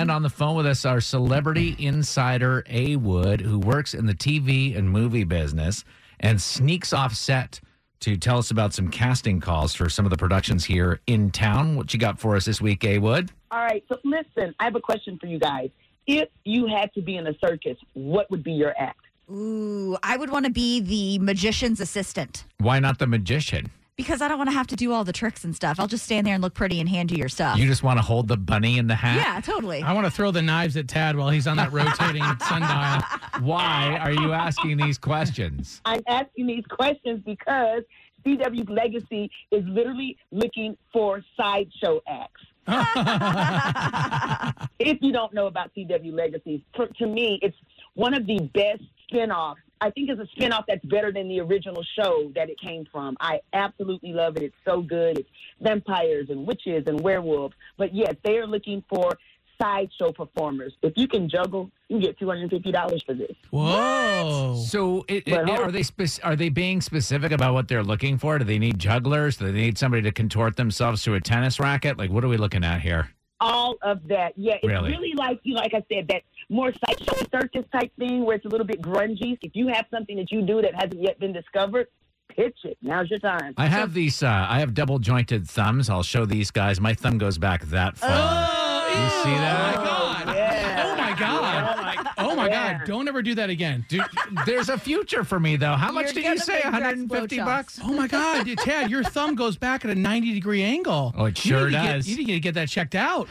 And on the phone with us, our celebrity insider, A Wood, who works in the TV and movie business and sneaks off set to tell us about some casting calls for some of the productions here in town. What you got for us this week, A Wood? All right, so listen, I have a question for you guys. If you had to be in a circus, what would be your act? Ooh, I would want to be the magician's assistant Why not the magician? Because I don't want to have to do all the tricks and stuff. I'll just stand there and look pretty and hand you your stuff. You just want to hold the bunny in the hat? yeah, totally. I want to throw the knives at Tad while he's on that rotating sundial. Why are you asking these questions? I'm asking these questions because CW's legacy is literally looking for sideshow acts. if you don't know about CW Legacy, for, to me, it's one of the best spin-offs. I think it's a spin-off that's better than the original show that it came from. I absolutely love it. It's so good. It's vampires and witches and werewolves. But yes, they are looking for sideshow performers. If you can juggle, you can get $250 for this. Whoa. So, it, it- But are they spec- are they being specific about what they're looking for? Do they need jugglers? Do they need somebody to contort themselves to a tennis racket? Like, what are we looking at here? All of that. Yeah, it's Really? really, like you know, like I said, that more sideshow circus type thing where it's a little bit grungy. If you have something that you do that hasn't yet been discovered, pitch it. Now's your time. I have these. Uh, I have double jointed thumbs. I'll show these guys. My thumb goes back that far. Oh, You see that? Oh my god. Yeah. Oh my god. Oh my Yeah. god. Don't ever do that again. Dude, there's a future for me though. How much You're did you say? 150 bucks? Oh my god, dude, Tad, your thumb goes back at a 90 degree angle. Oh, it sure need to get- does. you need to get that checked out.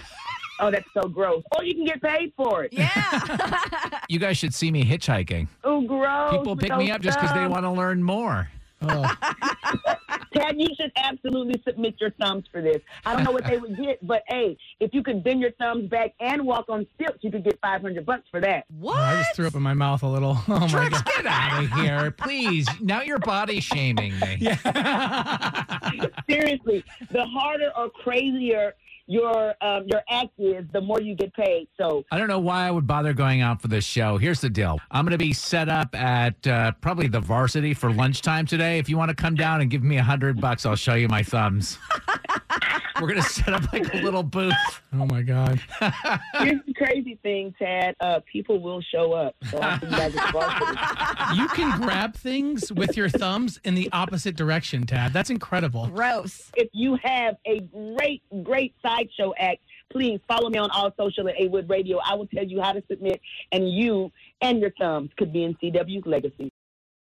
Oh, that's so gross. Or you can get paid for it. yeah. You guys should see me hitchhiking. Oh, gross. People pick me those up just because they want to learn more. Oh. Ted, you should absolutely submit your thumbs for this. I don't know what they would get, but hey, if you could bend your thumbs back and walk on stilts, you could get 500 bucks for that. what? I just threw up in my mouth a little. Oh my Trix, god. get out of here, please. Now you're body shaming me. Yeah. Seriously, the harder or crazier your um, your act is, the more you get paid. So I don't know why I would bother going out for this show. Here's the deal. I'm going to be set up at uh, probably the varsity for lunchtime today. If you want to come down and give me a hundred bucks, I'll show you my thumbs. We're going to set up like a little booth. Oh my god. here's the crazy thing, Tad. Uh, people will show up. So I'll see you guys at the varsity. You can grab things with your thumbs in the opposite direction, Tad. That's incredible. Gross. if you have a great, great sideshow act, please follow me on all social at A Wood Radio. I will tell you how to submit, and you and your thumbs could be in CW's legacy.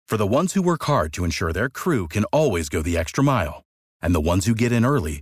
For the ones who work hard to ensure their crew can always go the extra mile, and the ones who get in early